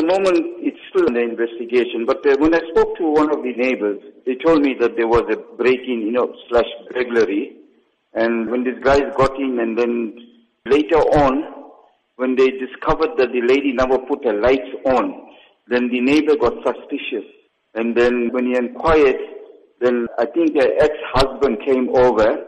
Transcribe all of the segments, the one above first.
the moment, it's still the investigation. But uh, when I spoke to one of the neighbors, they told me that there was a break-in, you know, slash burglary. And when these guys got in, and then later on, when they discovered that the lady never put her lights on, then the neighbor got suspicious. And then when he inquired, then I think her ex-husband came over,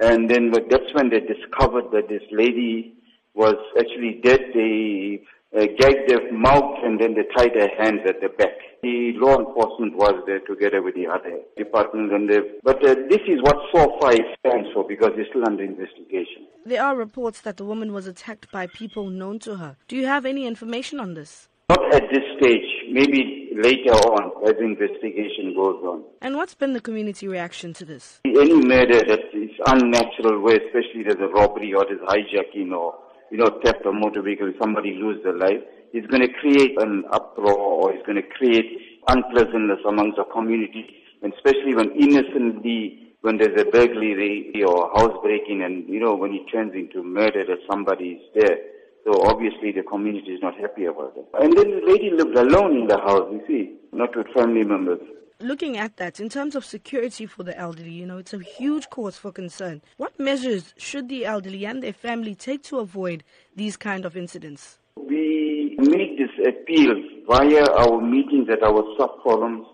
and then that's when they discovered that this lady was actually dead. They uh, gagged her mouth and then they tied their hands at the back. The law enforcement was there together with the other departments and they, but uh, this is what 4-5 stands for because it's still under investigation. There are reports that the woman was attacked by people known to her. Do you have any information on this? Not at this stage. Maybe later on as the investigation goes on. And what's been the community reaction to this? Any murder that is unnatural way, especially there's a robbery or there's hijacking or you know, theft of motor vehicle, somebody lose their life, it's going to create an uproar or it's going to create unpleasantness amongst the community, and especially when innocently, when there's a burglary or housebreaking and, you know, when it turns into murder that somebody is there. So obviously the community is not happy about it. And then the lady lived alone in the house, you see, not with family members looking at that in terms of security for the elderly, you know, it's a huge cause for concern. What measures should the elderly and their family take to avoid these kind of incidents? We make this appeal via our meetings at our sub forums,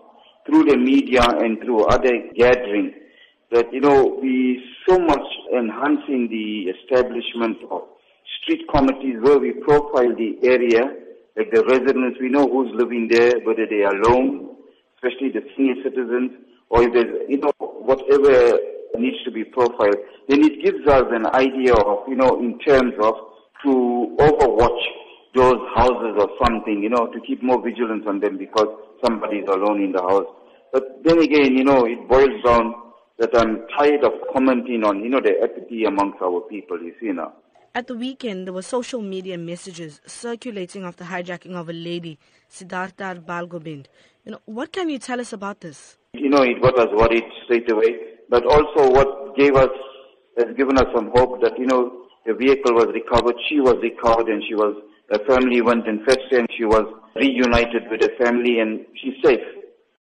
through the media and through other gatherings that, you know, we so much enhancing the establishment of street committees where we profile the area, like the residents, we know who's living there, whether they are alone, especially the senior citizens, or if there's, you know, whatever needs to be profiled, then it gives us an idea of, you know, in terms of to overwatch those houses or something, you know, to keep more vigilance on them because somebody is alone in the house. But then again, you know, it boils down that I'm tired of commenting on, you know, the apathy amongst our people, you see now. At the weekend, there were social media messages circulating of the hijacking of a lady, Siddhartha Balgobind. You know, what can you tell us about this? You know, it got us worried straight away, but also what gave us, has given us some hope that, you know, the vehicle was recovered, she was recovered and she was, her family went and fetched her and she was reunited with her family and she's safe.